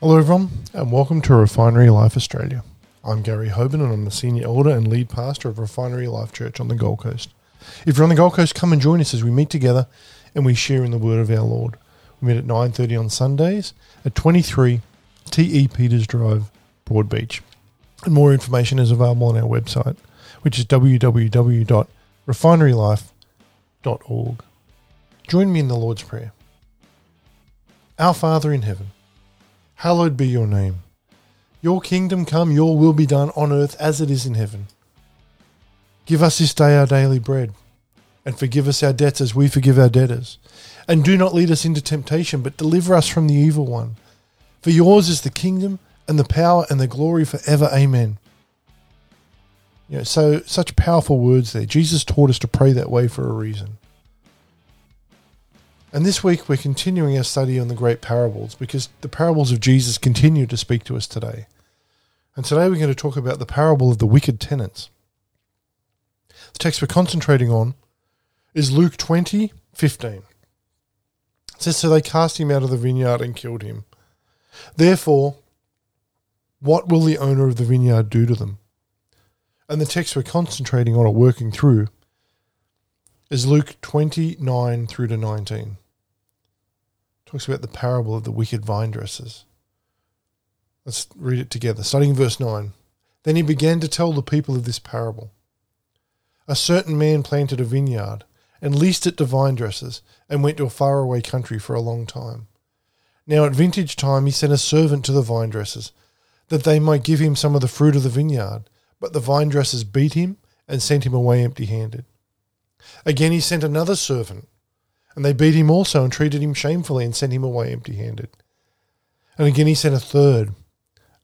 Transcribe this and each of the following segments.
Hello, everyone, and welcome to Refinery Life Australia. I'm Gary Hoban, and I'm the senior elder and lead pastor of Refinery Life Church on the Gold Coast. If you're on the Gold Coast, come and join us as we meet together and we share in the Word of our Lord. We meet at 9:30 on Sundays at 23 TE Peters Drive, Broadbeach. And more information is available on our website, which is www.refinerylife.org. Join me in the Lord's Prayer. Our Father in heaven, hallowed be your name. Your kingdom come, your will be done on earth as it is in heaven. Give us this day our daily bread, and forgive us our debts as we forgive our debtors. And do not lead us into temptation, but deliver us from the evil one. For yours is the kingdom, and the power, and the glory forever. Amen. You know, so such powerful words there. Jesus taught us to pray that way for a reason. And this week we're continuing our study on the great parables because the parables of Jesus continue to speak to us today. And today we're going to talk about the parable of the wicked tenants. The text we're concentrating on is Luke 20, 15. It says, So they cast him out of the vineyard and killed him. Therefore, what will the owner of the vineyard do to them? And the text we're concentrating on or working through is Luke 29 through to 19. Talks about the parable of the wicked vine dressers. Let's read it together. Starting in verse 9. Then he began to tell the people of this parable. A certain man planted a vineyard and leased it to vine dressers and went to a faraway country for a long time. Now at vintage time he sent a servant to the vine dressers that they might give him some of the fruit of the vineyard, but the vine dressers beat him and sent him away empty handed. Again, he sent another servant, and they beat him also and treated him shamefully and sent him away empty handed. And again, he sent a third,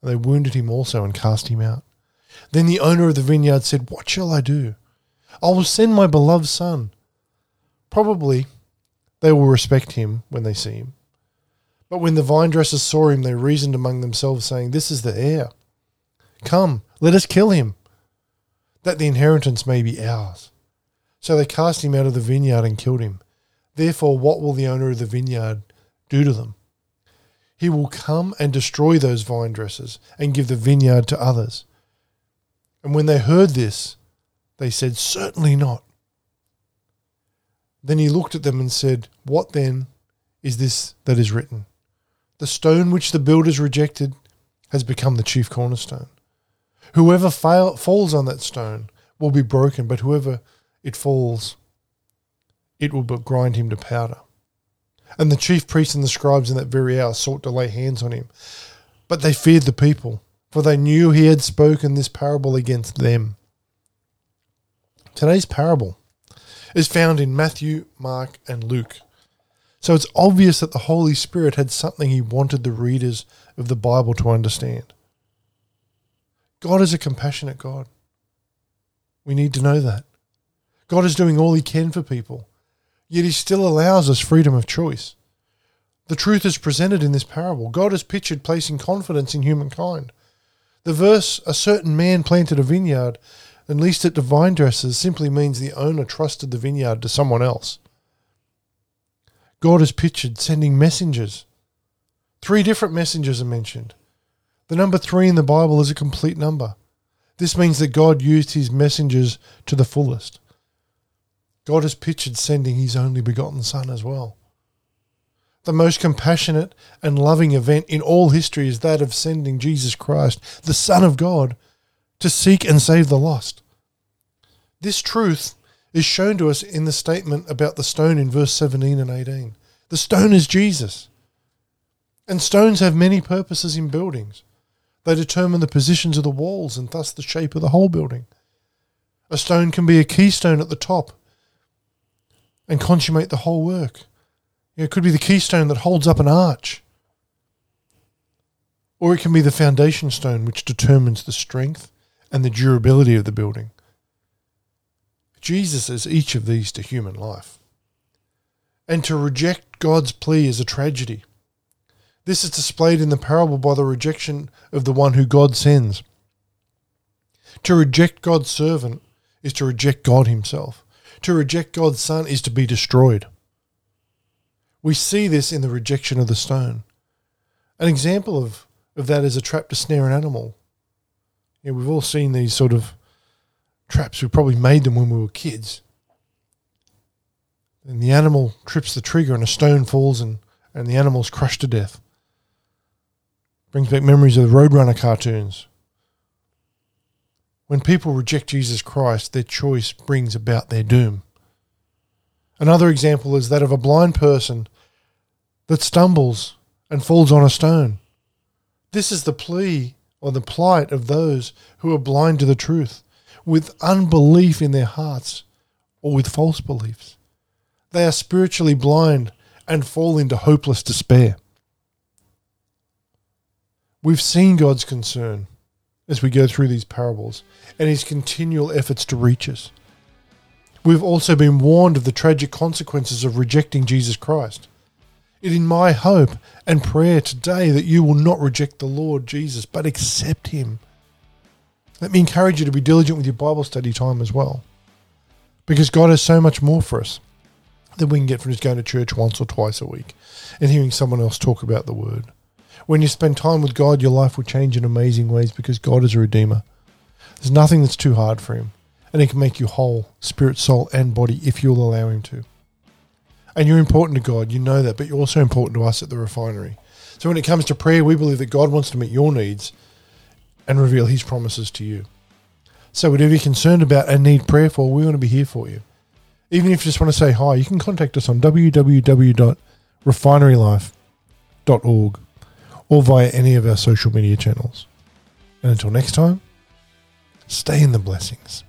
and they wounded him also and cast him out. Then the owner of the vineyard said, What shall I do? I will send my beloved son. Probably they will respect him when they see him. But when the vine dressers saw him, they reasoned among themselves, saying, This is the heir. Come, let us kill him, that the inheritance may be ours. So they cast him out of the vineyard and killed him. Therefore, what will the owner of the vineyard do to them? He will come and destroy those vine dressers and give the vineyard to others. And when they heard this, they said, Certainly not. Then he looked at them and said, What then is this that is written? The stone which the builders rejected has become the chief cornerstone. Whoever fail, falls on that stone will be broken, but whoever it falls, it will but grind him to powder. And the chief priests and the scribes in that very hour sought to lay hands on him. But they feared the people, for they knew he had spoken this parable against them. Today's parable is found in Matthew, Mark, and Luke. So it's obvious that the Holy Spirit had something he wanted the readers of the Bible to understand. God is a compassionate God. We need to know that. God is doing all he can for people, yet he still allows us freedom of choice. The truth is presented in this parable. God is pictured placing confidence in humankind. The verse, a certain man planted a vineyard and leased it to vine dressers, simply means the owner trusted the vineyard to someone else. God is pictured sending messengers. Three different messengers are mentioned. The number three in the Bible is a complete number. This means that God used his messengers to the fullest. God has pictured sending his only begotten Son as well. The most compassionate and loving event in all history is that of sending Jesus Christ, the Son of God, to seek and save the lost. This truth is shown to us in the statement about the stone in verse 17 and 18. The stone is Jesus. And stones have many purposes in buildings. They determine the positions of the walls and thus the shape of the whole building. A stone can be a keystone at the top and consummate the whole work. It could be the keystone that holds up an arch. Or it can be the foundation stone which determines the strength and the durability of the building. Jesus is each of these to human life. And to reject God's plea is a tragedy. This is displayed in the parable by the rejection of the one who God sends. To reject God's servant is to reject God Himself. To reject God's Son is to be destroyed. We see this in the rejection of the stone. An example of, of that is a trap to snare an animal. We've all seen these sort of traps. We probably made them when we were kids. And the animal trips the trigger and a stone falls and, and the animal's crushed to death. Brings back memories of the Roadrunner cartoons. When people reject Jesus Christ, their choice brings about their doom. Another example is that of a blind person that stumbles and falls on a stone. This is the plea or the plight of those who are blind to the truth, with unbelief in their hearts or with false beliefs. They are spiritually blind and fall into hopeless despair. We've seen God's concern as we go through these parables and his continual efforts to reach us. We've also been warned of the tragic consequences of rejecting Jesus Christ. It is my hope and prayer today that you will not reject the Lord Jesus, but accept him. Let me encourage you to be diligent with your Bible study time as well. Because God has so much more for us than we can get from just going to church once or twice a week and hearing someone else talk about the word. When you spend time with God, your life will change in amazing ways because God is a redeemer. There's nothing that's too hard for him, and he can make you whole, spirit, soul, and body if you'll allow him to. And you're important to God, you know that, but you're also important to us at the refinery. So when it comes to prayer, we believe that God wants to meet your needs and reveal his promises to you. So whatever you're concerned about and need prayer for, we want to be here for you. Even if you just want to say hi, you can contact us on www.refinerylife.org or via any of our social media channels. And until next time, stay in the blessings.